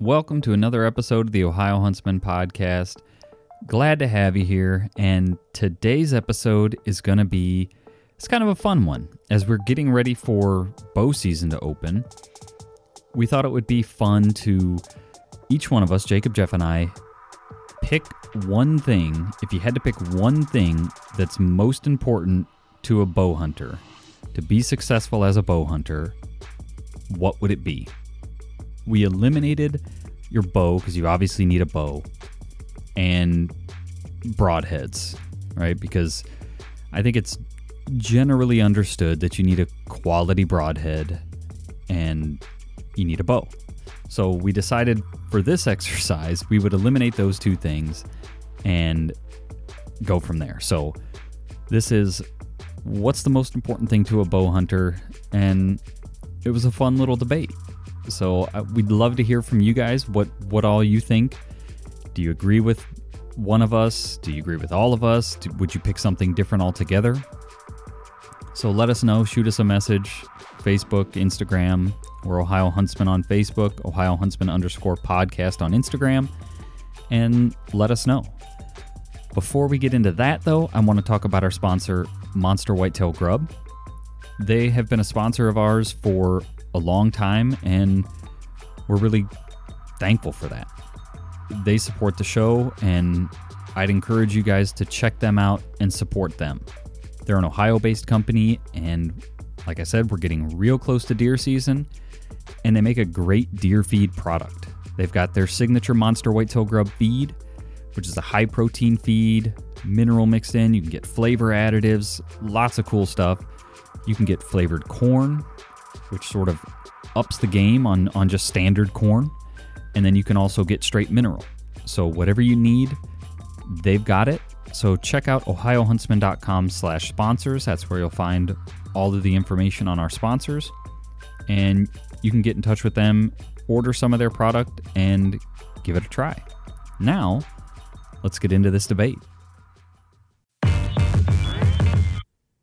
Welcome to another episode of the Ohio Huntsman Podcast. Glad to have you here. And today's episode is going to be it's kind of a fun one as we're getting ready for bow season to open. We thought it would be fun to each one of us, Jacob, Jeff, and I, pick one thing. If you had to pick one thing that's most important to a bow hunter to be successful as a bow hunter, what would it be? We eliminated your bow because you obviously need a bow and broadheads, right? Because I think it's generally understood that you need a quality broadhead and you need a bow. So we decided for this exercise, we would eliminate those two things and go from there. So this is what's the most important thing to a bow hunter? And it was a fun little debate. So uh, we'd love to hear from you guys. What what all you think? Do you agree with one of us? Do you agree with all of us? Do, would you pick something different altogether? So let us know. Shoot us a message. Facebook, Instagram. We're Ohio Huntsman on Facebook. Ohio Huntsman underscore podcast on Instagram. And let us know. Before we get into that, though, I want to talk about our sponsor, Monster Whitetail Grub. They have been a sponsor of ours for a long time, and we're really thankful for that. They support the show, and I'd encourage you guys to check them out and support them. They're an Ohio based company, and like I said, we're getting real close to deer season, and they make a great deer feed product. They've got their signature Monster Whitetail Grub feed, which is a high protein feed, mineral mixed in. You can get flavor additives, lots of cool stuff. You can get flavored corn, which sort of ups the game on, on just standard corn. And then you can also get straight mineral. So whatever you need, they've got it. So check out ohiohuntsman.com slash sponsors. That's where you'll find all of the information on our sponsors. And you can get in touch with them, order some of their product, and give it a try. Now, let's get into this debate.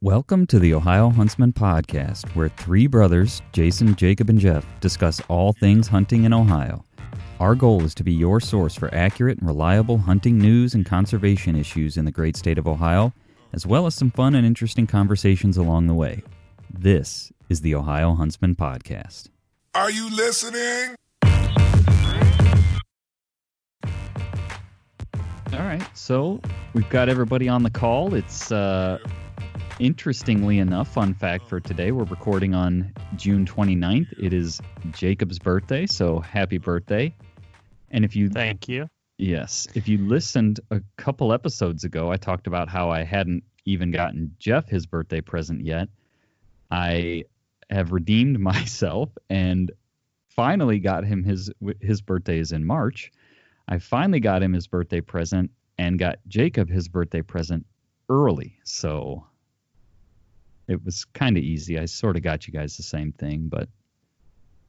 Welcome to the Ohio Huntsman Podcast, where three brothers, Jason, Jacob, and Jeff, discuss all things hunting in Ohio. Our goal is to be your source for accurate and reliable hunting news and conservation issues in the great state of Ohio, as well as some fun and interesting conversations along the way. This is the Ohio Huntsman Podcast. Are you listening? All right, so we've got everybody on the call. It's uh, Interestingly enough, fun fact for today, we're recording on June 29th. It is Jacob's birthday, so happy birthday. And if you Thank you. Yes, if you listened a couple episodes ago, I talked about how I hadn't even gotten Jeff his birthday present yet. I have redeemed myself and finally got him his his birthday is in March. I finally got him his birthday present and got Jacob his birthday present early. So it was kind of easy. I sort of got you guys the same thing, but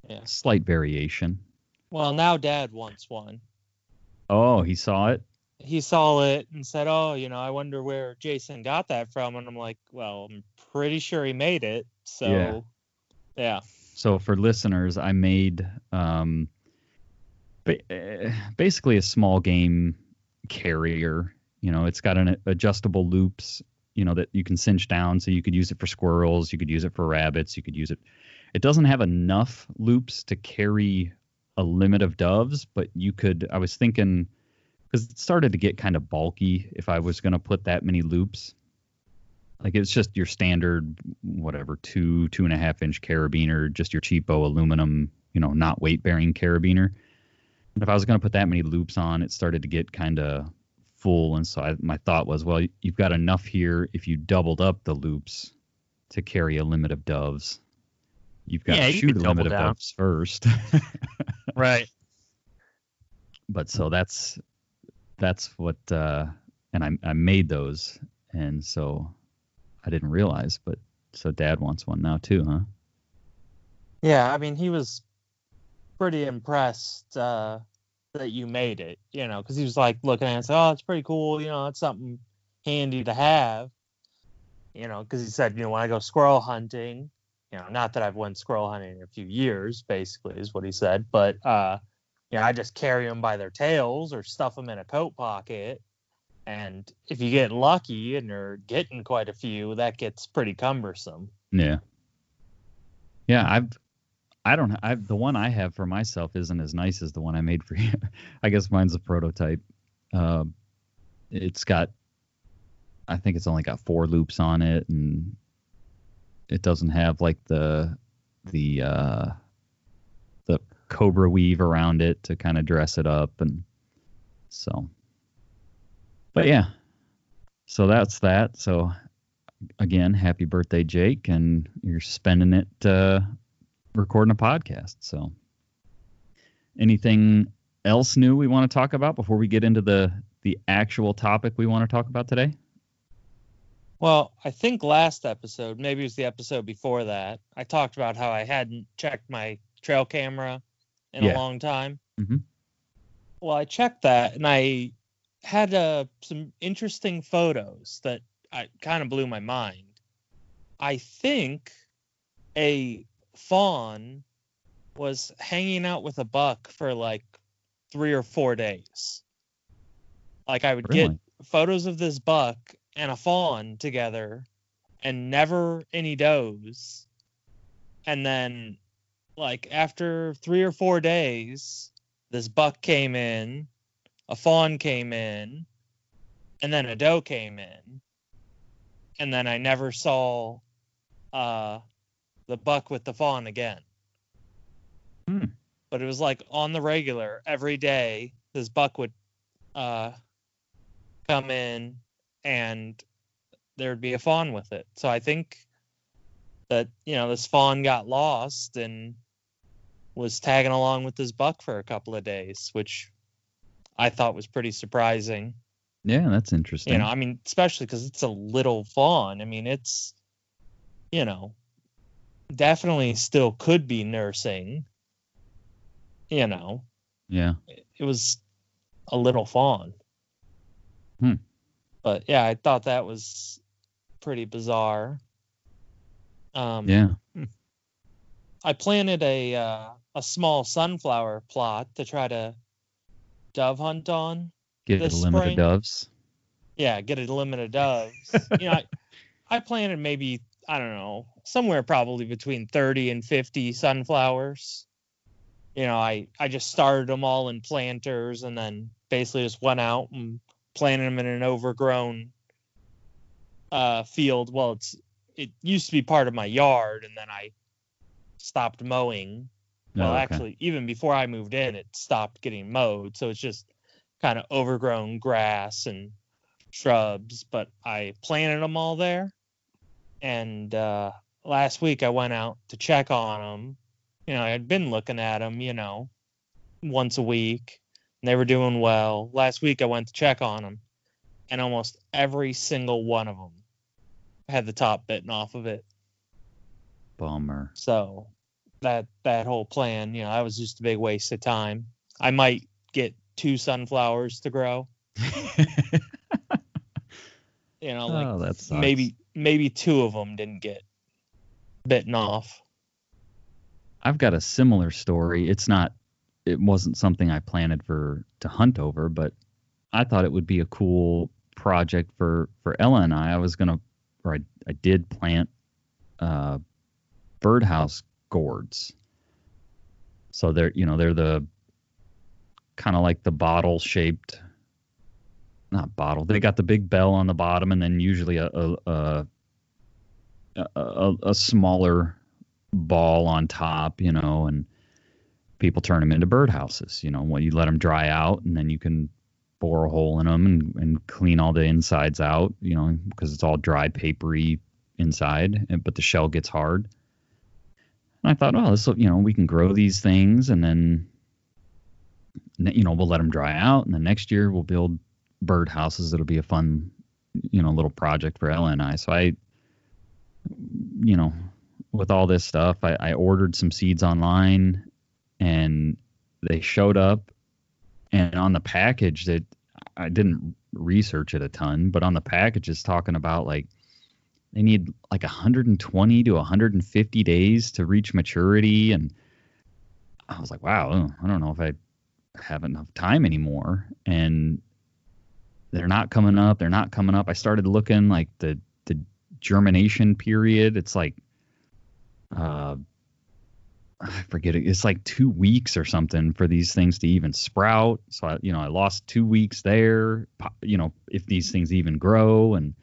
Yeah. slight variation. Well, now Dad wants one. Oh, he saw it. He saw it and said, "Oh, you know, I wonder where Jason got that from." And I'm like, "Well, I'm pretty sure he made it." So, Yeah. yeah. So for listeners, I made um, ba- basically a small game carrier. You know, it's got an adjustable loops. You know that you can cinch down, so you could use it for squirrels. You could use it for rabbits. You could use it. It doesn't have enough loops to carry a limit of doves, but you could. I was thinking because it started to get kind of bulky if I was going to put that many loops. Like it's just your standard, whatever, two, two and a half inch carabiner, just your cheapo aluminum, you know, not weight bearing carabiner. And if I was going to put that many loops on, it started to get kind of full. And so I, my thought was, well, you've got enough here if you doubled up the loops to carry a limit of doves. You've got Yeah, to you shoot a limit double of down. doves first. Right. but so that's that's what uh and I I made those and so I didn't realize but so dad wants one now too, huh? Yeah, I mean, he was pretty impressed uh, that you made it, you know, because he was like looking at it and said, "Oh, it's pretty cool, you know, it's something handy to have." You know, because he said, you know, when I go squirrel hunting, you know, not that I've went squirrel hunting in a few years, basically, is what he said, but uh, you know, I just carry them by their tails or stuff them in a coat pocket. And if you get lucky and you're getting quite a few, that gets pretty cumbersome. Yeah. Yeah, I've I don't I've the one I have for myself isn't as nice as the one I made for you. I guess mine's a prototype. Uh, it's got I think it's only got four loops on it and it doesn't have like the the uh the cobra weave around it to kind of dress it up and so but yeah so that's that so again happy birthday jake and you're spending it uh recording a podcast so anything else new we want to talk about before we get into the the actual topic we want to talk about today Well, I think last episode, maybe it was the episode before that, I talked about how I hadn't checked my trail camera in Yeah. a long time. Mhm. Well, I checked that and I had uh, some interesting photos that I kind of blew my mind. I think a fawn was hanging out with a buck for like three or four days. Like I would get photos of this buck and a fawn together and never any does. And then like after 3 or 4 days this buck came in, a fawn came in, and then a doe came in. And then I never saw uh the buck with the fawn again. Hmm. But it was like on the regular every day this buck would uh come in and there'd be a fawn with it. So I think that, you know, this fawn got lost and was tagging along with this buck for a couple of days, which I thought was pretty surprising. yeah that's interesting You know, I mean, especially because it's a little fawn. I mean, it's, you know, definitely still could be nursing. You know, yeah it was a little fawn. Hmm. But yeah, I thought that was pretty bizarre. Um, yeah I planted a uh, a small sunflower plot to try to dove hunt on. get this a limit spring- of doves Yeah, get a limit of doves. you know, I, I planted maybe I don't know somewhere probably between thirty and fifty sunflowers. You know, I I just started them all in planters and then basically just went out and planted them in an overgrown uh, field. Well, it's it used to be part of my yard, and then I stopped mowing well, Oh, okay. actually, even before I moved in, it stopped getting mowed, so it's just kind of overgrown grass and shrubs. But I planted them all there, and uh, last week I went out to check on them. You know, I had been looking at them, you know, once a week, and they were doing well. Last week I went to check on them, and almost every single one of them had the top bitten off of it. bummer So that that whole plan, you know, that was just a big waste of time. I might get two sunflowers to grow. You know, like oh that sucks. maybe maybe two of them didn't get bitten off. I've got a similar story. It's not it wasn't something I planted for to hunt over, but I thought it would be a cool project for for Ella and I. I was gonna or I, I did plant uh birdhouse gourds. So they're you know, they're the kind of like the bottle shaped not bottle. They got the big bell on the bottom, and then usually a a a, a, a smaller ball on top, you know, and people turn them into birdhouses. You know, when you let them dry out, and then you can bore a hole in them and, and clean all the insides out. You know, because it's all dry, papery inside, but the shell gets hard. And I thought, well, this, you know, we can grow these things, and then, you know, we'll let them dry out, and the next year we'll build bird houses. It'll be a fun, you know, little project for Ella and I. So I, you know, with all this stuff, I, I ordered some seeds online, and they showed up, and on the package that I didn't research it a ton, but on the package it's talking about like they need like 120 to 150 days to reach maturity and i was like wow i don't know if i have enough time anymore and they're not coming up they're not coming up i started looking like the the germination period it's like uh I forget it. It's like two weeks or something for these things to even sprout. So I, you know, I lost two weeks there. You know, if these things even grow, and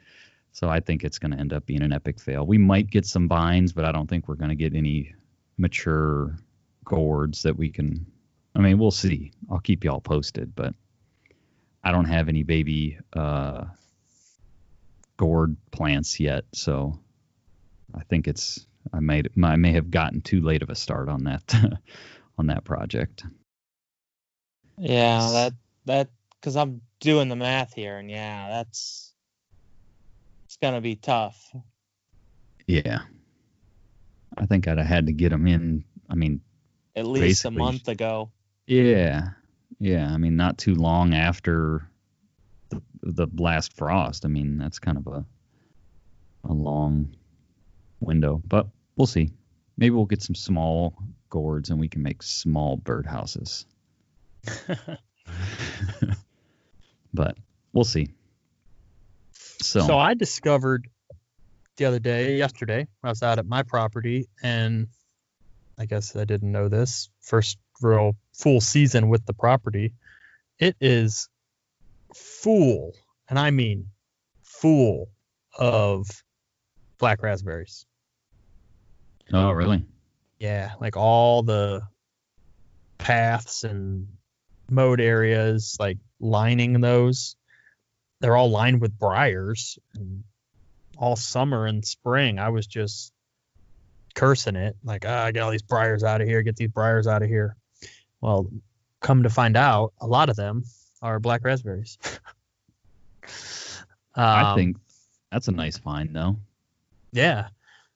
so I think it's going to end up being an epic fail. We might get some vines, but I don't think we're going to get any mature gourds that we can. I mean, we'll see. I'll keep y'all posted, but I don't have any baby uh, gourd plants yet, so I think it's I made I may have gotten too late of a start on that on that project. Yeah, that that because I'm doing the math here, and yeah, that's it's gonna be tough. Yeah, I think I'd have had to get them in. I mean, at least a month ago. Yeah, yeah. I mean, not too long after the the last frost. I mean, that's kind of a a long window, but we'll see. Maybe we'll get some small gourds and we can make small birdhouses. but we'll see. So, so I discovered the other day, yesterday, I was out at my property, and I guess I didn't know this. First real full season with the property. It is full, and I mean full of black raspberries. Oh, really? Yeah, like all the paths and mowed areas, like lining those they're all lined with briars. And all summer and spring, I was just cursing it, like, ah, get all these briars out of here, get these briars out of here. Well, come to find out, a lot of them are black raspberries. um, I think that's a nice find, though. Yeah.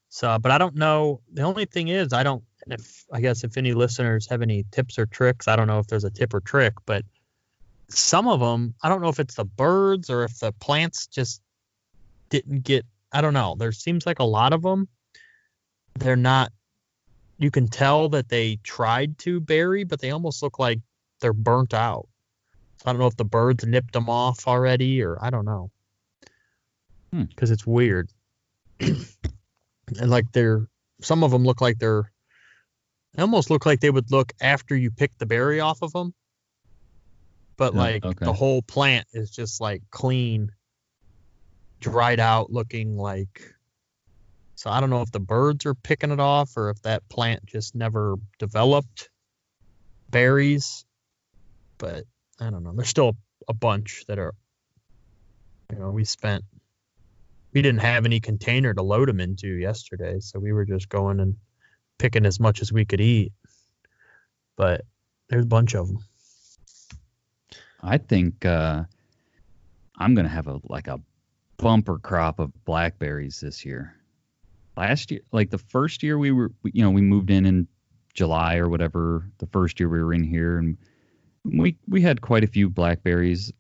So, but I don't know. The only thing is, I don't. If I guess if any listeners have any tips or tricks, I don't know if there's a tip or trick, but some of them, I don't know if it's the birds or if the plants just didn't get. I don't know. There seems like a lot of them. They're not. You can tell that they tried to berry, but they almost look like they're burnt out. I don't know if the birds nipped them off already, or I don't know. Because hmm. it's weird. and like they're some of them look like they're they almost look like they would look after you pick the berry off of them but like okay. the whole plant is just like clean, dried out looking like. So I don't know if the birds are picking it off or if that plant just never developed berries, but I don't know. There's still a bunch that are, you know, we spent, we didn't have any container to load them into yesterday, so we were just going and picking as much as we could eat. But there's a bunch of them. I think uh, I'm gonna have a like a bumper crop of blackberries this year. Last year, like the first year we were, you know, we moved in in July or whatever. The first year we were in here, and we we had quite a few blackberries.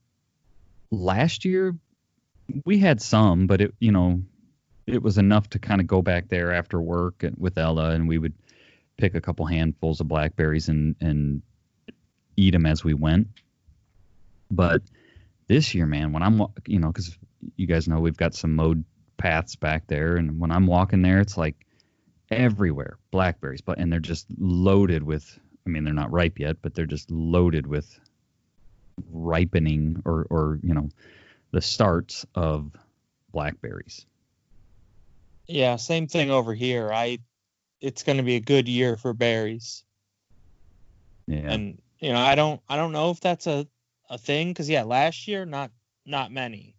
Last year, we had some, but it, you know, it was enough to kind of go back there after work with Ella, and we would pick a couple handfuls of blackberries and and eat them as we went. But this year, man, when I'm, you know, because you guys know we've got some mowed paths back there, and when I'm walking there, it's like everywhere blackberries, but and they're just loaded with. I mean, they're not ripe yet, but they're just loaded with ripening or or you know the starts of blackberries. Yeah, same thing over here. I it's going to be a good year for berries. Yeah. And you know, I don't I don't know if that's a a thing cuz yeah, last year not not many.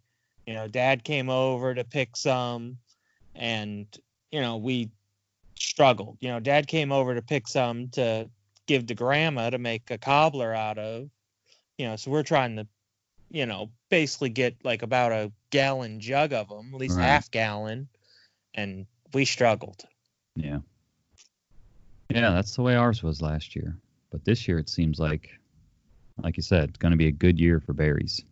You know, dad came over to pick some and you know, we struggled. You know, dad came over to pick some to give to grandma to make a cobbler out of. You know, so we're trying to you know, basically get like about a gallon jug of them, at least Right. half gallon, and we struggled. Yeah. Yeah, that's the way ours was last year. But this year it seems like like you said, it's going to be a good year for berries.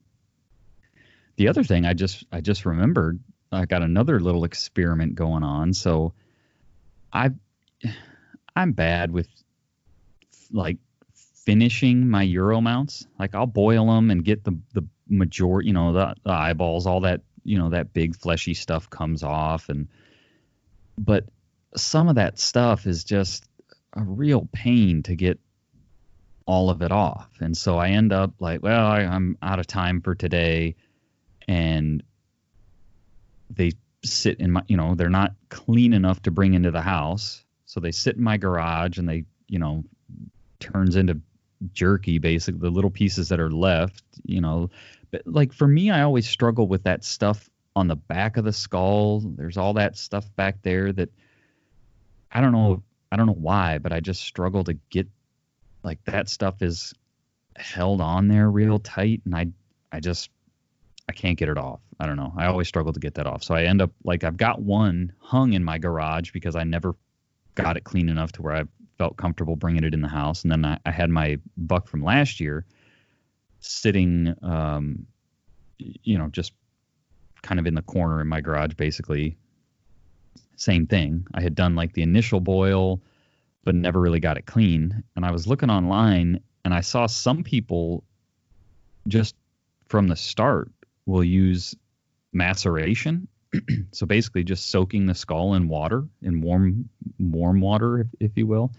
The other thing I just I just remembered, I got another little experiment going on. So I I'm bad with like finishing my euro mounts. Like I'll boil them and get the the major, you know, the, the eyeballs, all that, you know, that big fleshy stuff comes off and but some of that stuff is just a real pain to get all of it off. And so I end up like, well, I, I'm out of time for today. And they sit in my, you know, they're not clean enough to bring into the house. So they sit in my garage and they, you know, turns into jerky, basically, the little pieces that are left, you know. But like for me, I always struggle with that stuff on the back of the skull. There's all that stuff back there that I don't know I don't know why, but I just struggle to get like that stuff is held on there real tight and I I just I can't get it off. I don't know. I always struggle to get that off. So I end up like I've got one hung in my garage because I never got it clean enough to where I felt comfortable bringing it in the house. And then I, I had my buck from last year sitting, um, you know, just kind of in the corner in my garage, basically. Same thing. I had done like the initial boil, but never really got it clean. And I was looking online and I saw some people just from the start will use maceration. so basically just soaking the skull in water, in warm warm water, if, if you will.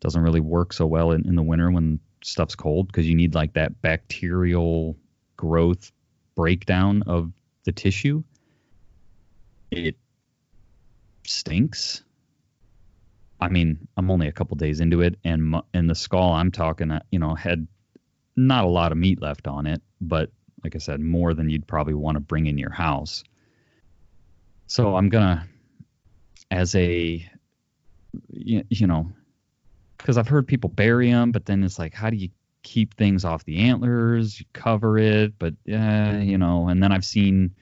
Doesn't really work so well in, in the winter when stuff's cold because you need like that bacterial growth breakdown of the tissue. It stinks. I mean, I'm only a couple days into it, and and the skull I'm talking, uh, you know, had not a lot of meat left on it, but like I said, more than you'd probably want to bring in your house. So I'm gonna, as a, you, know, because I've heard people bury them, but then it's like, how do you keep things off the antlers? You cover it, but yeah, you know. And then I've seen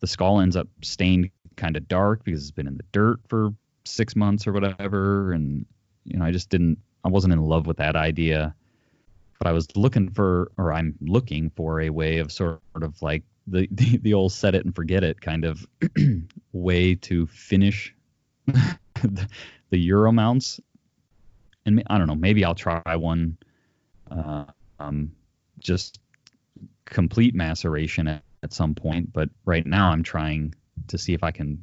the skull ends up stained kind of dark because it's been in the dirt for six months or whatever, and you know, I just didn't, I wasn't in love with that idea. But I was looking for, or I'm looking for a way of sort of like the the, the old set it and forget it kind of way to finish the, the Euro mounts. And I don't know, maybe I'll try one, uh, um, just complete maceration at, at some point. But right now, I'm trying to see if I can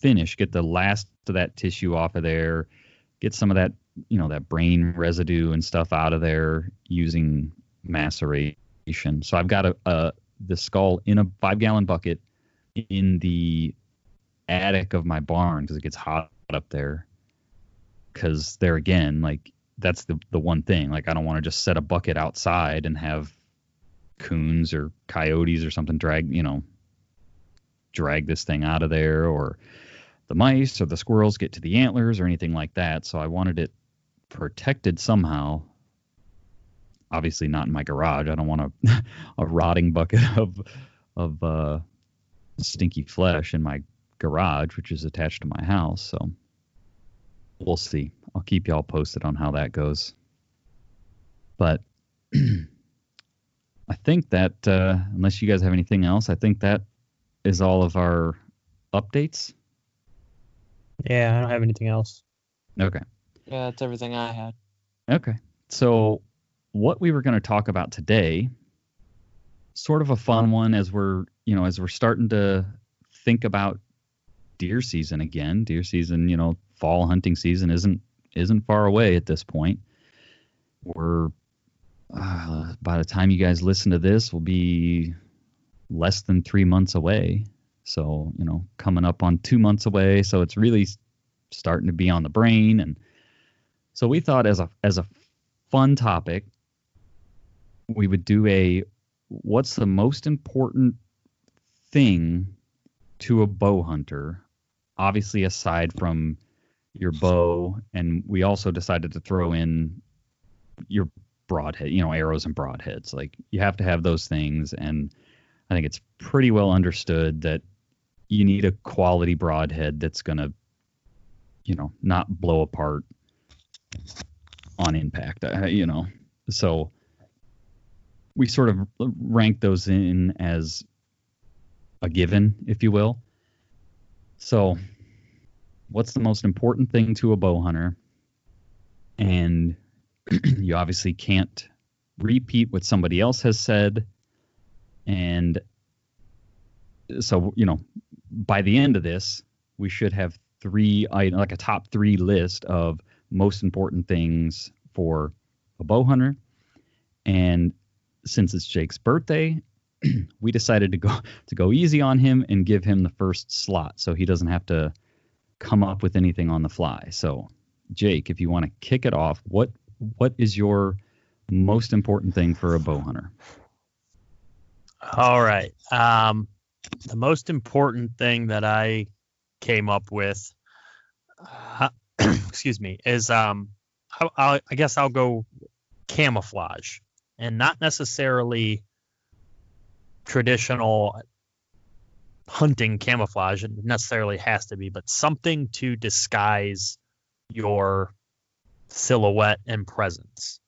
finish, get the last of that tissue off of there, get some of that, you know, that brain residue and stuff out of there using maceration. So I've got a, a the skull in a five gallon bucket in the attic of my barn because it gets hot up there. Because there again, like that's the the one thing. Like I don't want to just set a bucket outside and have coons or coyotes or something drag, you know, drag this thing out of there or the mice or the squirrels get to the antlers or anything like that. So I wanted it protected somehow. Obviously not in my garage. I don't want a a rotting bucket of of uh, stinky flesh in my garage, which is attached to my house. So we'll see. I'll keep y'all posted on how that goes. But I think that uh, unless you guys have anything else, I think that is all of our updates. Yeah, I don't have anything else. Okay. Yeah, that's everything I had. Okay. So, what we were going to talk about today, sort of a fun one as we're, you know, as we're starting to think about deer season again. Deer season, you know, fall hunting season isn't isn't far away at this point. We're uh, by the time you guys listen to this, will be less than three months away. So, you know, coming up on two months away. So it's really starting to be on the brain. And so we thought as a as a fun topic, we would do a what's the most important thing to a bow hunter? Obviously, aside from your bow, and we also decided to throw in your broadhead, you know, arrows and broadheads. Like you have to have those things, and I think it's pretty well understood that you need a quality broadhead that's going to, you know, not blow apart on impact. Uh, you know, so we sort of rank those in as a given, if you will. So, what's the most important thing to a bow hunter? And you obviously can't repeat what somebody else has said. And so, you know, by the end of this, we should have three, like a top three list of most important things for a bow hunter. And since it's Jake's birthday, we decided to go to go easy on him and give him the first slot so he doesn't have to come up with anything on the fly. So, Jake, if you want to kick it off, what what is your most important thing for a bow hunter? All right. Um, the most important thing that I came up with, uh, excuse me, is um, I, I, guess I'll go camouflage, and not necessarily traditional hunting camouflage. It necessarily has to be, but something to disguise your silhouette and presence.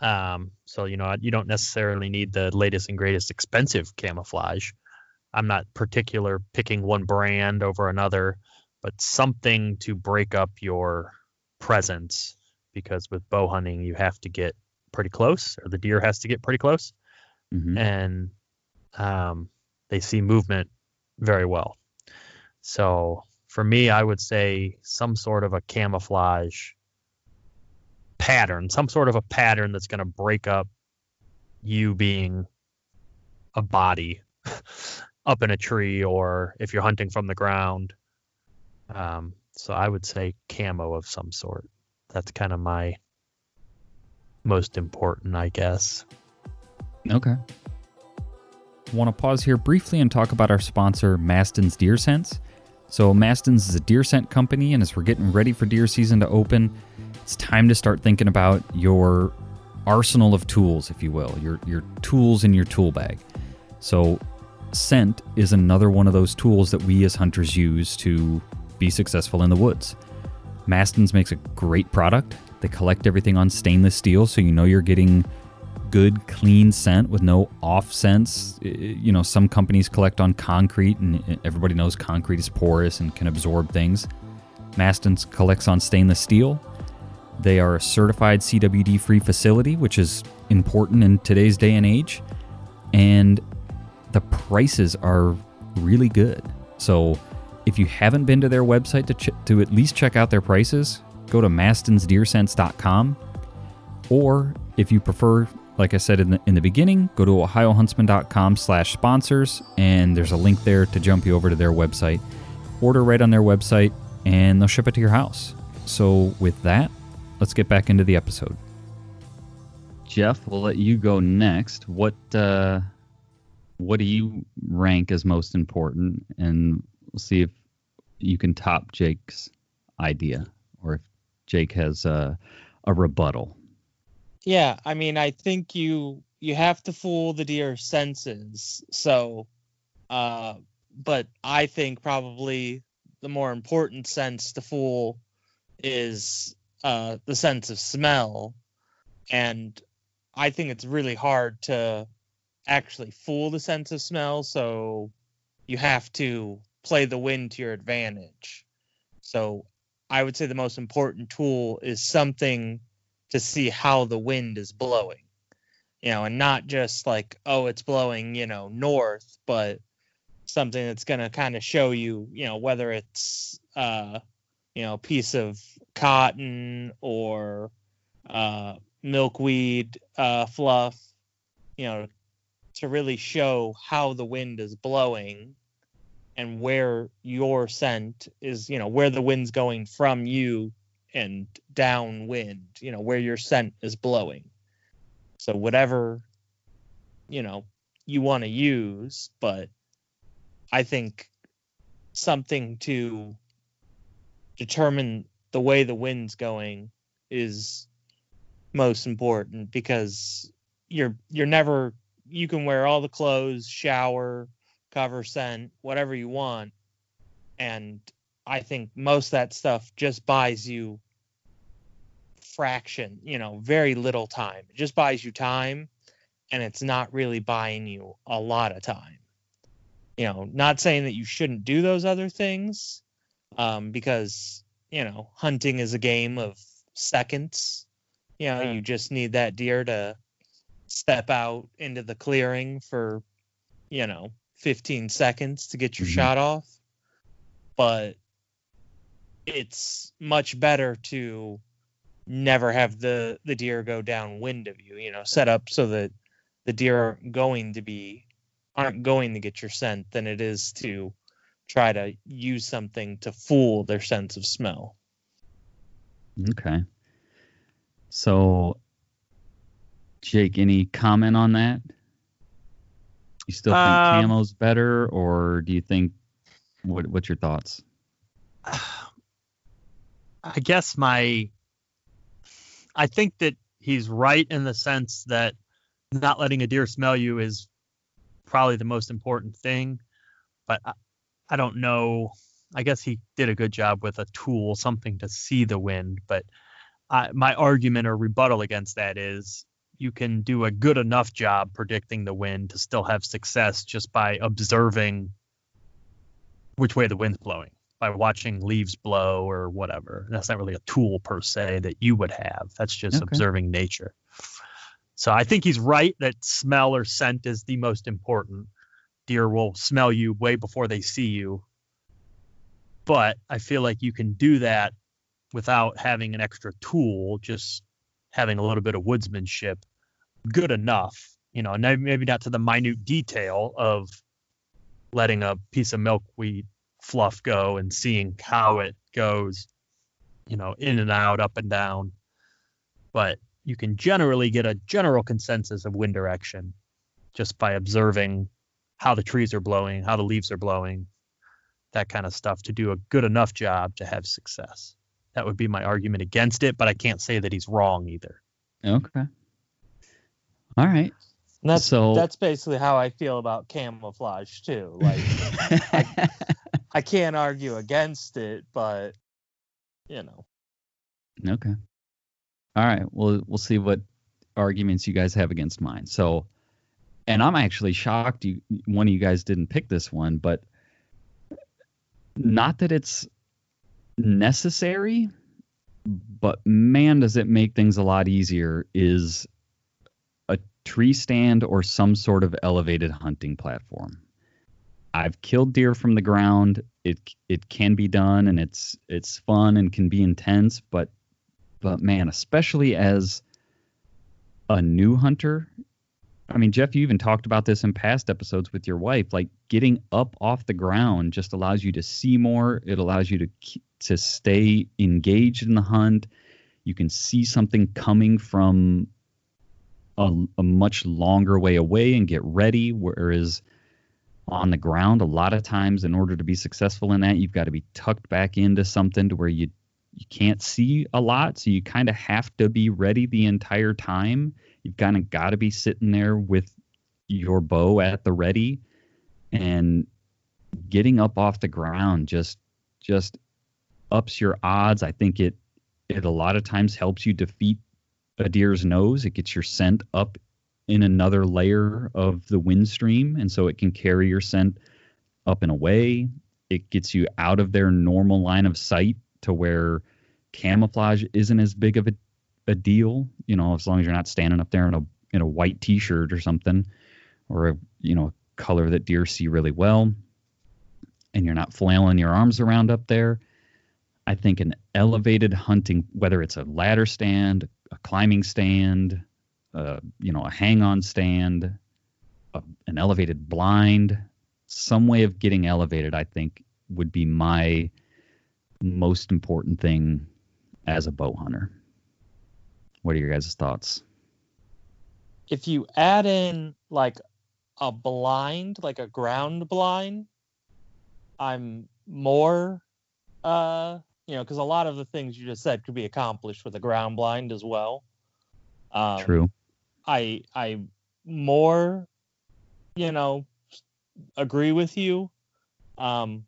Um, so you know you don't necessarily need the latest and greatest expensive camouflage. I'm not particular picking one brand over another, but something to break up your presence because with bow hunting you have to get pretty close or the deer has to get pretty close mm-hmm. and um, they see movement very well. So for me, I would say some sort of a camouflage pattern, some sort of a pattern that's going to break up you being a body up in a tree or if you're hunting from the ground. Um, so I would say camo of some sort. That's kind of my most important, I guess. Okay. Want to pause here briefly and talk about our sponsor, Mastin's Deer Sense. So, Mastin's is a deer scent company, and as we're getting ready for deer season to open, it's time to start thinking about your arsenal of tools, if you will, your, your tools in your tool bag. So, scent is another one of those tools that we as hunters use to be successful in the woods. Mastin's makes a great product. They collect everything on stainless steel, so you know you're getting good, clean scent with no off scents. You know, some companies collect on concrete, and everybody knows concrete is porous and can absorb things. Mastin's collects on stainless steel. They are a certified CWD free facility, which is important in today's day and age. And the prices are really good. So if you haven't been to their website to, ch- to at least check out their prices, go to mastinsdeersense.com. Or if you prefer, like I said in the, in the beginning, go to ohiohuntsman.com slash sponsors, and there's a link there to jump you over to their website. Order right on their website, and they'll ship it to your house. So with that, let's get back into the episode. Jeff, we'll let you go next. What uh, what do you rank as most important, and we'll see if you can top Jake's idea, or if Jake has a, a rebuttal. Yeah, I mean, I think you you have to fool the deer senses. So, uh, but I think probably the more important sense to fool is uh, the sense of smell. And I think it's really hard to actually fool the sense of smell. So you have to play the wind to your advantage. So I would say the most important tool is something to see how the wind is blowing. You know, and not just like, oh, it's blowing, you know, north, but something that's going to kind of show you, you know, whether it's uh, you know, piece of cotton or uh, milkweed uh, fluff, you know, to really show how the wind is blowing and where your scent is, you know, where the wind's going from you and downwind, you know, where your scent is blowing. So whatever, you know, you want to use, but I think something to determine the way the wind's going is most important because you're you're never you can wear all the clothes, shower, cover scent, whatever you want. And I think most that stuff just buys you fraction, you know, very little time. It just buys you time and it's not really buying you a lot of time. You know, not saying that you shouldn't do those other things um, because, you know, hunting is a game of seconds. You know, you just need that deer to step out into the clearing for, you know, 15 seconds to get your Mhm. shot off. But it's much better to never have the the deer go downwind of you, you know, set up so that the deer aren't going to be aren't going to get your scent than it is to try to use something to fool their sense of smell. Okay. So, Jake, any comment on that? You still think Um, camo's better, or do you think what? What's your thoughts? I guess my I think that he's right in the sense that not letting a deer smell you is probably the most important thing. But I, I don't know. I guess he did a good job with a tool, something to see the wind. But I, my argument or rebuttal against that is you can do a good enough job predicting the wind to still have success just by observing which way the wind's blowing by watching leaves blow or whatever. That's not really a tool per se that you would have. That's just Okay. observing nature. So I think he's right that smell or scent is the most important. Deer will smell you way before they see you. But I feel like you can do that without having an extra tool, just having a little bit of woodsmanship good enough. You know, maybe not to the minute detail of letting a piece of milkweed fluff go and seeing how it goes, you know, in and out, up and down. But you can generally get a general consensus of wind direction just by observing how the trees are blowing, how the leaves are blowing, that kind of stuff to do a good enough job to have success. That would be my argument against it, but I can't say that he's wrong either. Okay. All right. And that's So- that's basically how I feel about camouflage too. Like I can't argue against it, but you know. Okay. All right. Well, we'll see what arguments you guys have against mine. So, and I'm actually shocked you one of you guys didn't pick this one, but not that it's necessary, but man, does it make things a lot easier is a tree stand or some sort of elevated hunting platform. I've killed deer from the ground. It it can be done and it's it's fun and can be intense, but but man, especially as a new hunter, I mean, Jeff, you even talked about this in past episodes with your wife. Like getting up off the ground just allows you to see more. It allows you to to stay engaged in the hunt. You can see something coming from a, a much longer way away and get ready. Whereas on the ground, a lot of times, in order to be successful in that, you've got to be tucked back into something to where you you can't see a lot, so you kind of have to be ready the entire time. You've kind of got to be sitting there with your bow at the ready, and getting up off the ground just just ups your odds. I think it it a lot of times helps you defeat a deer's nose. It gets your scent up in another layer of the wind stream, and so it can carry your scent up and away. It gets you out of their normal line of sight to where camouflage isn't as big of a, a deal. You know, as long as you're not standing up there in a in a white T-shirt or something, or a you know color that deer see really well, and you're not flailing your arms around up there. I think an elevated hunting, whether it's a ladder stand, a climbing stand, uh, you know, a hang-on stand, a, an elevated blind, some way of getting elevated, I think would be my most important thing as a bow hunter. What are your guys' thoughts? If you add in like a blind, like a ground blind, I'm more, uh, you know, because a lot of the things you just said could be accomplished with a ground blind as well. Um, True. I I more, you know, agree with you. Um,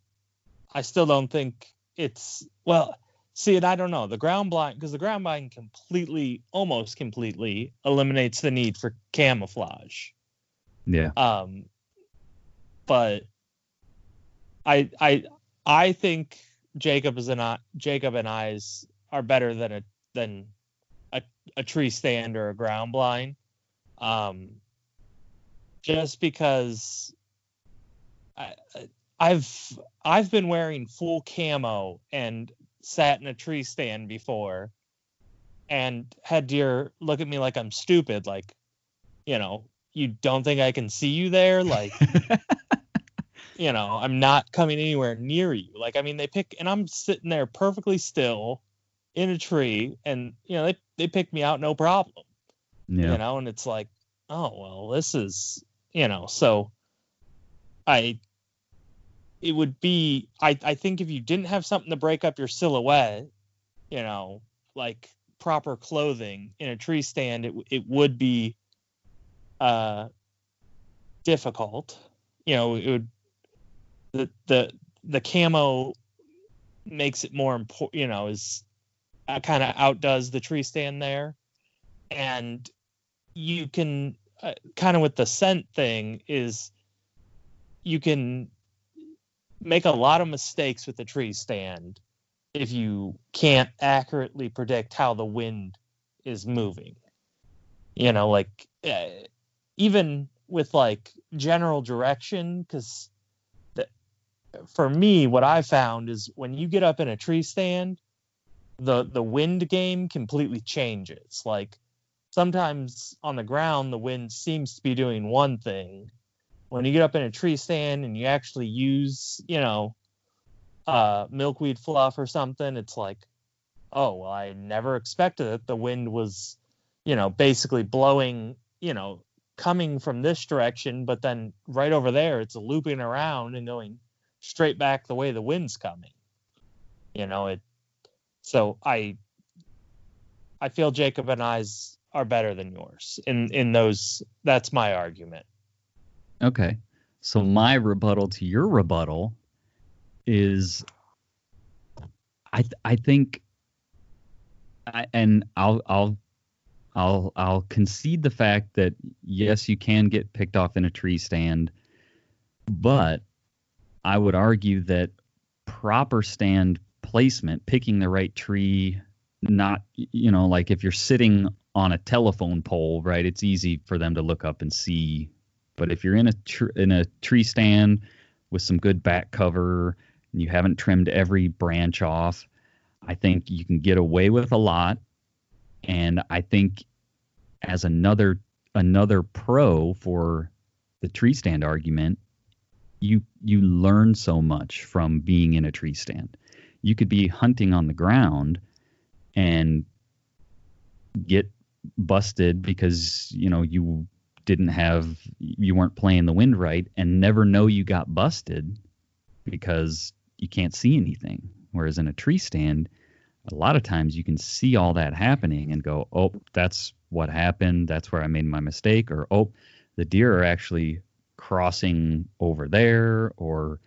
I still don't think it's well. See, and I don't know the ground blind because the ground blind completely, almost completely eliminates the need for camouflage. Yeah. Um, but I I I think Jacob is and I Jacob and I's are better than a than a, a tree stand or a ground blind. Um, just because I I've I've been wearing full camo and sat in a tree stand before and had deer look at me like I'm stupid, like, you know, you don't think I can see you there? Like, you know, I'm not coming anywhere near you. Like, I mean, they pick, and I'm sitting there perfectly still in a tree, and, you know, they, they pick me out no problem, yeah. you know, and it's like, oh, well, this is, you know, so I, it would be, I, I think if you didn't have something to break up your silhouette, you know, like proper clothing in a tree stand, it, it would be, uh, difficult. You know, it would the the the camo makes it more important. You know, is uh, kind of outdoes the tree stand there, and you can uh, kind of with the scent thing is you can make a lot of mistakes with the tree stand if you can't accurately predict how the wind is moving. You know, like uh, even with like general direction, because for me, what I found is when you get up in a tree stand, the the wind game completely changes. Like sometimes on the ground, the wind seems to be doing one thing. When you get up in a tree stand and you actually use, you know, uh, milkweed fluff or something, it's like, oh well, I never expected it. The wind was, you know, basically blowing, you know, coming from this direction, but then right over there, it's looping around and going straight back the way the wind's coming. You know, it so I I feel Jacob and I's are better than yours in in those that's my argument. Okay. So my rebuttal to your rebuttal is I th- I think I, and I'll I'll I'll I'll concede the fact that yes you can get picked off in a tree stand but I would argue that proper stand placement, picking the right tree, not, you know, like if you're sitting on a telephone pole, right, it's easy for them to look up and see. But if you're in a tr- in a tree stand with some good back cover and you haven't trimmed every branch off, I think you can get away with a lot. And I think as another another pro for the tree stand argument you you learn so much from being in a tree stand. You could be hunting on the ground and get busted because you know you didn't have you weren't playing the wind right and never know you got busted because you can't see anything whereas in a tree stand a lot of times you can see all that happening and go oh that's what happened that's where i made my mistake or oh the deer are actually crossing over there or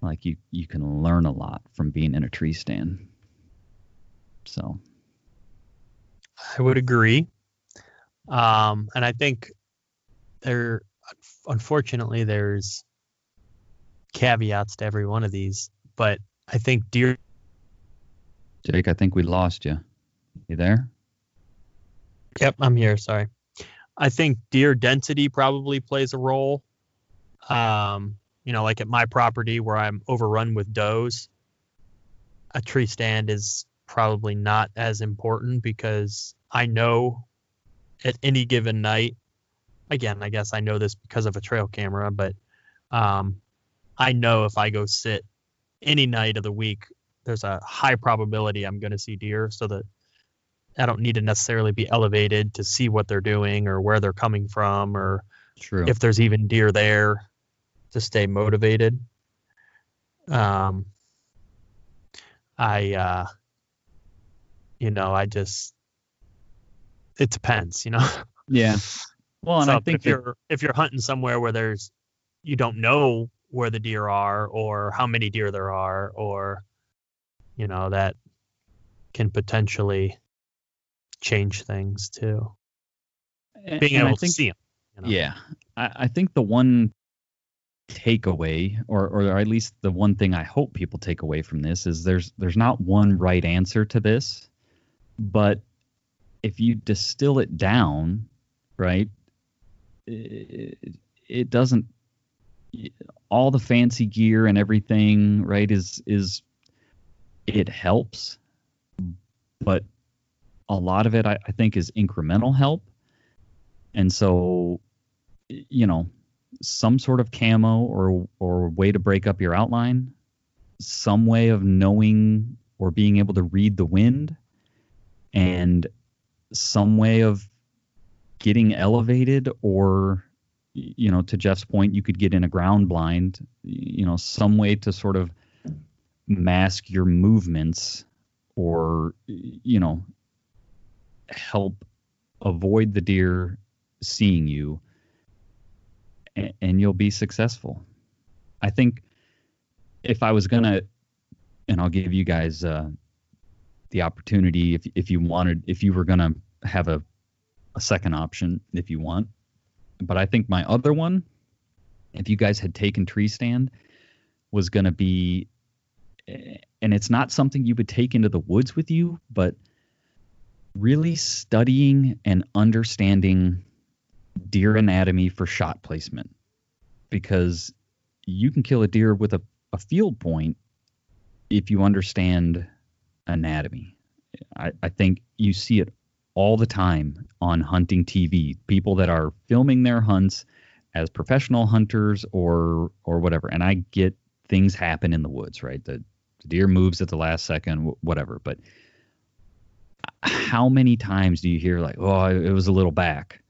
like you you can learn a lot from being in a tree stand so I would agree. Um, and I think there, unfortunately, there's caveats to every one of these. But I think deer. jake i think we lost you you there Yep, I'm here. Sorry. I think deer density probably plays a role. Um, you know, like at my property where I'm overrun with does, a tree stand is probably not as important because I know at any given night again, I guess I know this because of a trail camera, but um, I know if I go sit any night of the week, there's a high probability I'm going to see deer. So that I don't need to necessarily be elevated to see what they're doing or where they're coming from or True. if there's even deer there to stay motivated. Um, I, uh, you know, I just, it depends, you know. yeah. Well, and so I think if you're if you're hunting somewhere where there's you don't know where the deer are or how many deer there are or you know that can potentially change things too. and- Being and able to see them. You know? Yeah, I, I think the one takeaway, or or at least the one thing I hope people take away from this is there's there's not one right answer to this, but if you distill it down, right, it, it doesn't all the fancy gear and everything, right, is is it helps, but a lot of it I, I think is incremental help. And so, you know, some sort of camo or or way to break up your outline, some way of knowing or being able to read the wind, and some way of getting elevated or you know to Jeff's point you could get in a ground blind you know some way to sort of mask your movements or you know help avoid the deer seeing you and, and you'll be successful. I think if i was gonna and i'll give you guys uh, the opportunity if, if you wanted if you were gonna have a, a second option if you want. But i think my other one if you guys had taken tree stand was gonna be and it's not something you would take into the woods with you but really studying and understanding deer anatomy for shot placement because you can kill a deer with a, a field point if you understand anatomy. I, I think you see it all the time on hunting TV. People that are filming their hunts as professional hunters or or whatever. And I get things happen in the woods, right? The, the deer moves at the last second, whatever. But how many times do you hear like, oh, it was a little back?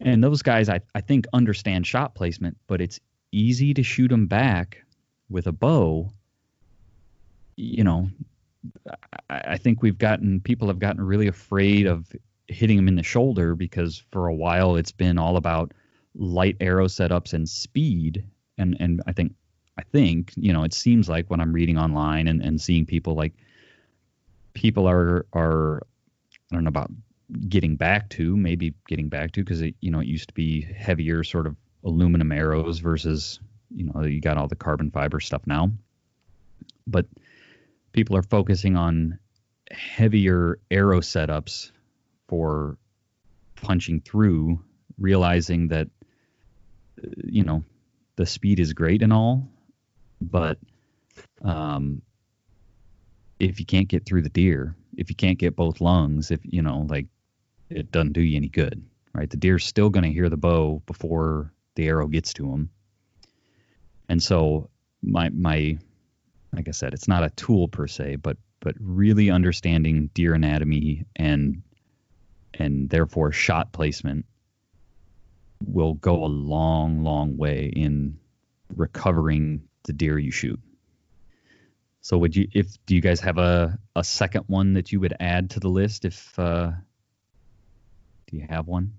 And those guys, I, I think, understand shot placement, but it's easy to shoot them back with a bow. You know, I, I think we've gotten people have gotten really afraid of hitting them in the shoulder because for a while it's been all about light arrow setups and speed. And and I think I think you know it seems like when I'm reading online and, and seeing people like people are are I don't know about getting back to maybe getting back to because it you know it used to be heavier sort of aluminum arrows versus you know you got all the carbon fiber stuff now. But people are focusing on heavier arrow setups for punching through realizing that uh, you know the speed is great and all but um if you can't get through the deer, if you can't get both lungs, if you know, like it doesn't do you any good, right? The deer's still going to hear the bow before the arrow gets to him. And so my my like I said, it's not a tool per se, but but really understanding deer anatomy and and therefore shot placement will go a long, long way in recovering the deer you shoot. So would you if do you guys have a, a second one that you would add to the list if uh do you have one?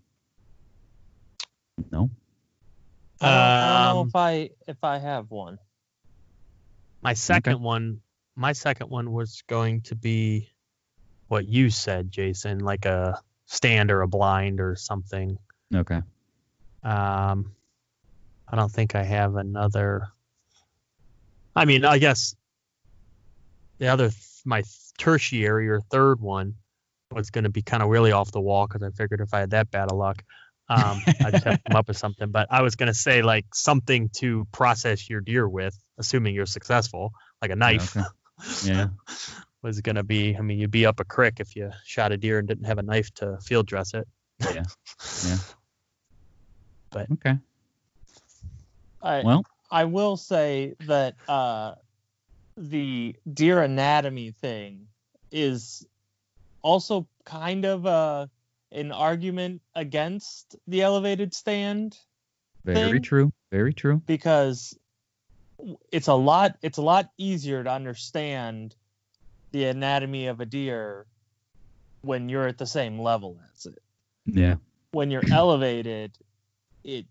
No? I don't, I don't know Um, if I if I have one. My second one, my second one was going to be what you said, Jason, like a stand or a blind or something. Okay. Um, I don't think I have another. I mean, I guess the other, th- my tertiary or third one was going to be kind of really off the wall because I figured if I had that bad of luck, um, I'd just have to come up with something. But I was going to say like something to process your deer with, assuming you're successful, like a knife. okay. Yeah. was going to be. I mean, you'd be up a crick if you shot a deer and didn't have a knife to field dress it. Yeah. Yeah. But okay. I, Well, I will say that uh, the deer anatomy thing is also kind of uh, an argument against the elevated stand very thing? true. Very true. because it's a lot it's a lot easier to understand the anatomy of a deer when you're at the same level as it. Yeah. When you're elevated, it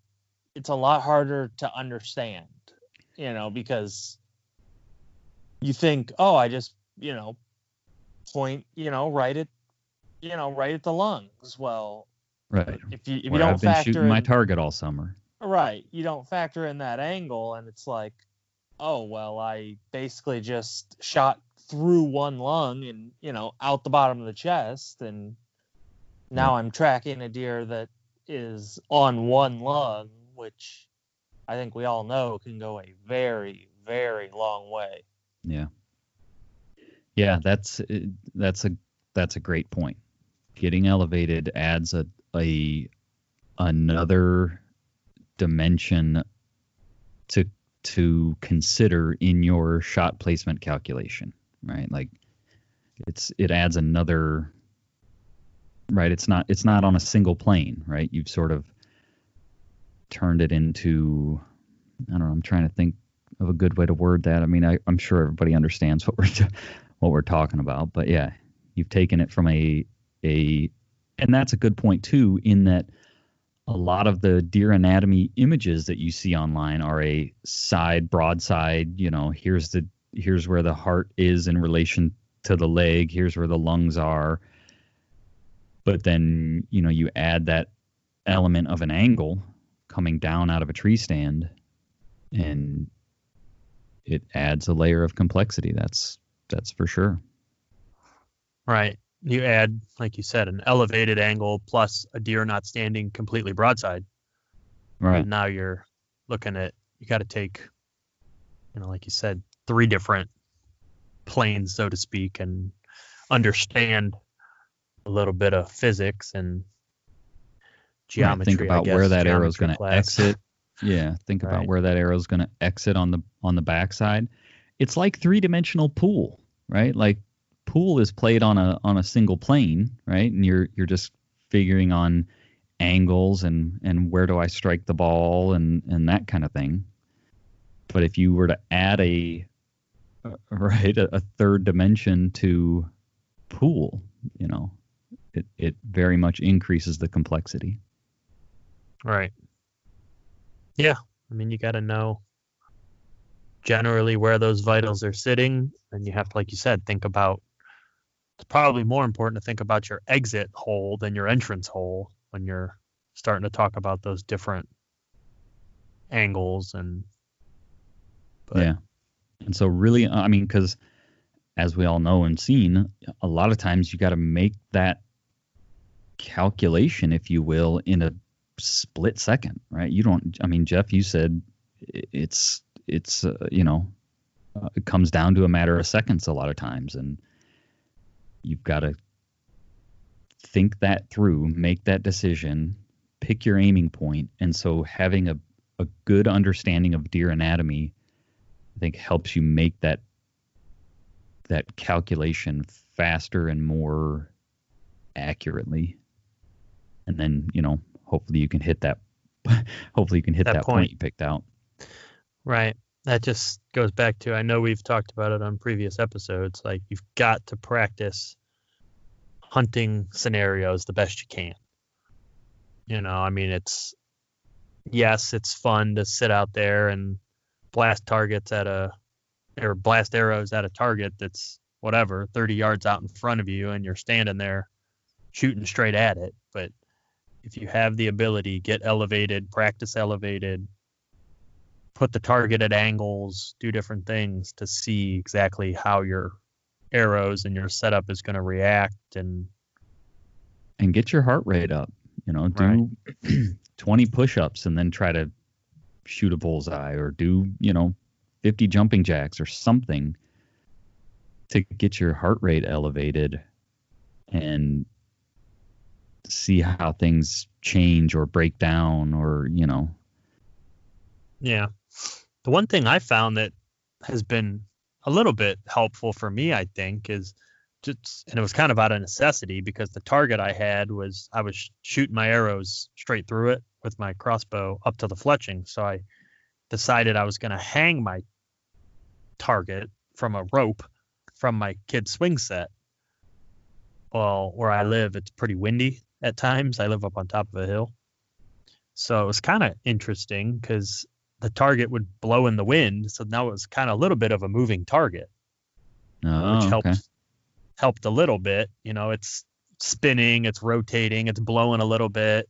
it's a lot harder to understand, you know, because you think, oh, I just, you know, point, you know, right at, you know, right at the lungs. Well, Right. if you if you don't I've been factor shooting my target all summer. right, you don't factor in that angle, and it's like, oh, well, I basically just shot through one lung and you know out the bottom of the chest, and now I'm tracking a deer that is on one lung, which I think we all know can go a very, very long way. Yeah. Yeah, that's uh, that's a that's a great point. Getting elevated adds a a another dimension to to consider in your shot placement calculation, right? Like it's it adds another right, it's not it's not on a single plane, right? You've sort of turned it into I don't know, I'm trying to think of a good way to word that. I mean, I, I'm sure everybody understands what we're what we're talking about, but yeah, you've taken it from a a, and that's a good point too, in that a lot of the deer anatomy images that you see online are a side broadside. You know, here's the here's where the heart is in relation to the leg. Here's where the lungs are. But then you know you add that element of an angle coming down out of a tree stand, and it adds a layer of complexity. That's that's for sure. Right. You add, like you said, an elevated angle plus a deer not standing completely broadside. Right. And now you're looking at you got to take, you know, like you said, three different planes, so to speak, and understand a little bit of physics and geometry. Think I about where that arrow is going to exit. Yeah, think about where that arrow is going to exit on the on the backside. It's like three dimensional pool, right? Like pool is played on a on a single plane, right? And you're you're just figuring on angles and and where do I strike the ball and and that kind of thing. But if you were to add a right a, a third dimension to pool, you know, it it very much increases the complexity. Right. Yeah. I mean, you got to know generally where those vitals are sitting. And you have to, like you said, think about it's probably more important to think about your exit hole than your entrance hole when you're starting to talk about those different angles and but yeah. And so really, I mean, because as we all know and seen, a lot of times you got to make that calculation, if you will, in a split second, right? You don't. I mean, Jeff, you said it's it's uh, you know uh, it comes down to a matter of seconds a lot of times, and you've got to think that through, make that decision, pick your aiming point, and so having a a good understanding of deer anatomy I think helps you make that that calculation faster and more accurately. And then, you know, hopefully you can hit that hopefully you can hit That that, point. point. you picked out. Right. That just goes back to I know we've talked about it on previous episodes. Like you've got to practice hunting scenarios the best you can. You know, I mean it's yes, it's fun to sit out there and blast targets at a or blast arrows at a target that's whatever, 30 yards out in front of you and you're standing there shooting straight at it, but if you have the ability, get elevated, practice elevated, put the target at angles, do different things to see exactly how your arrows and your setup is going to react and And get your heart rate up. You know, do 20 push-ups and then try to shoot a bullseye or do, you know, 50 jumping jacks or something to get your heart rate elevated and see how things change or break down or you know Yeah. The one thing I found that has been a little bit helpful for me, I think, is just, and it was kind of out of necessity because the target I had was I was shooting my arrows straight through it with my crossbow up to the fletching. So I decided I was going to hang my target from a rope from my kid's swing set. Well, where I live, it's pretty windy at times. I live up on top of a hill. So it was kind of interesting because the target would blow in the wind. So now it was kind of a little bit of a moving target, oh, which okay. helped helped a little bit. You know, it's spinning, it's rotating, it's blowing a little bit,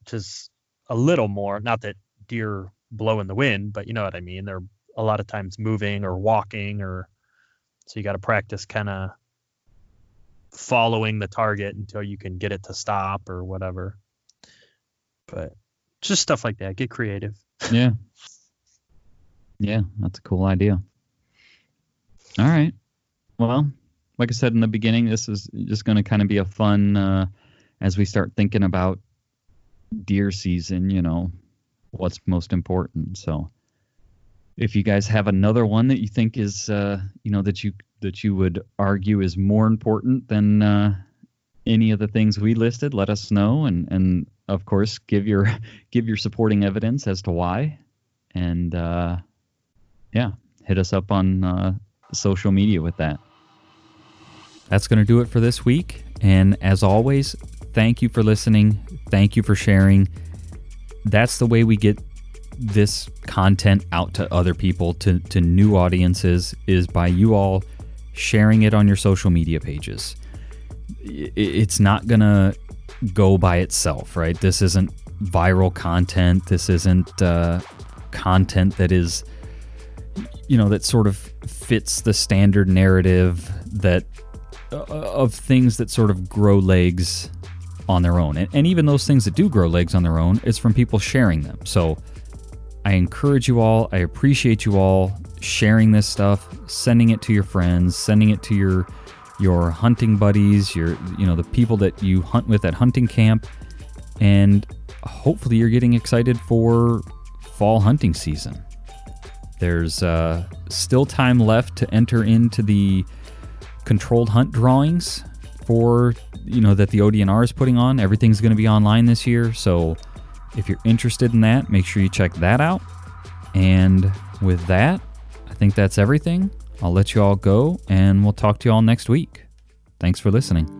which is a little more. Not that deer blow in the wind, but you know what I mean. They're a lot of times moving or walking, or so you got to practice kind of following the target until you can get it to stop or whatever. But just stuff like that. Get creative. Yeah. Yeah that's a cool idea. All right. Well like i said in the beginning this is just going to kind of be a fun uh, as we start thinking about deer season you know what's most important. So if you guys have another one that you think is uh, you know that you that you would argue is more important than uh, any of the things we listed let us know and and of course give your give your supporting evidence as to why. And uh, yeah hit us up on uh, social media with that. That's going to do it for this week. And as always thank you for listening. Thank you for sharing. That's the way we get this content out to other people to, to new audiences is by you all sharing it on your social media pages it's not gonna go by itself right? This isn't viral content. This isn't uh, content that is you know that sort of fits the standard narrative that uh, of things that sort of grow legs on their own. And, and even those things that do grow legs on their own it's from people sharing them. So I encourage you all, I appreciate you all sharing this stuff, sending it to your friends, sending it to your your hunting buddies, your you know, the people that you hunt with at hunting camp and hopefully you're getting excited for fall hunting season. There's uh, still time left to enter into the controlled hunt drawings for you know that the ODNR is putting on. Everything's going to be online this year, so if you're interested in that, make sure you check that out. And with that, I think that's everything. I'll let you all go and we'll talk to you all next week. Thanks for listening.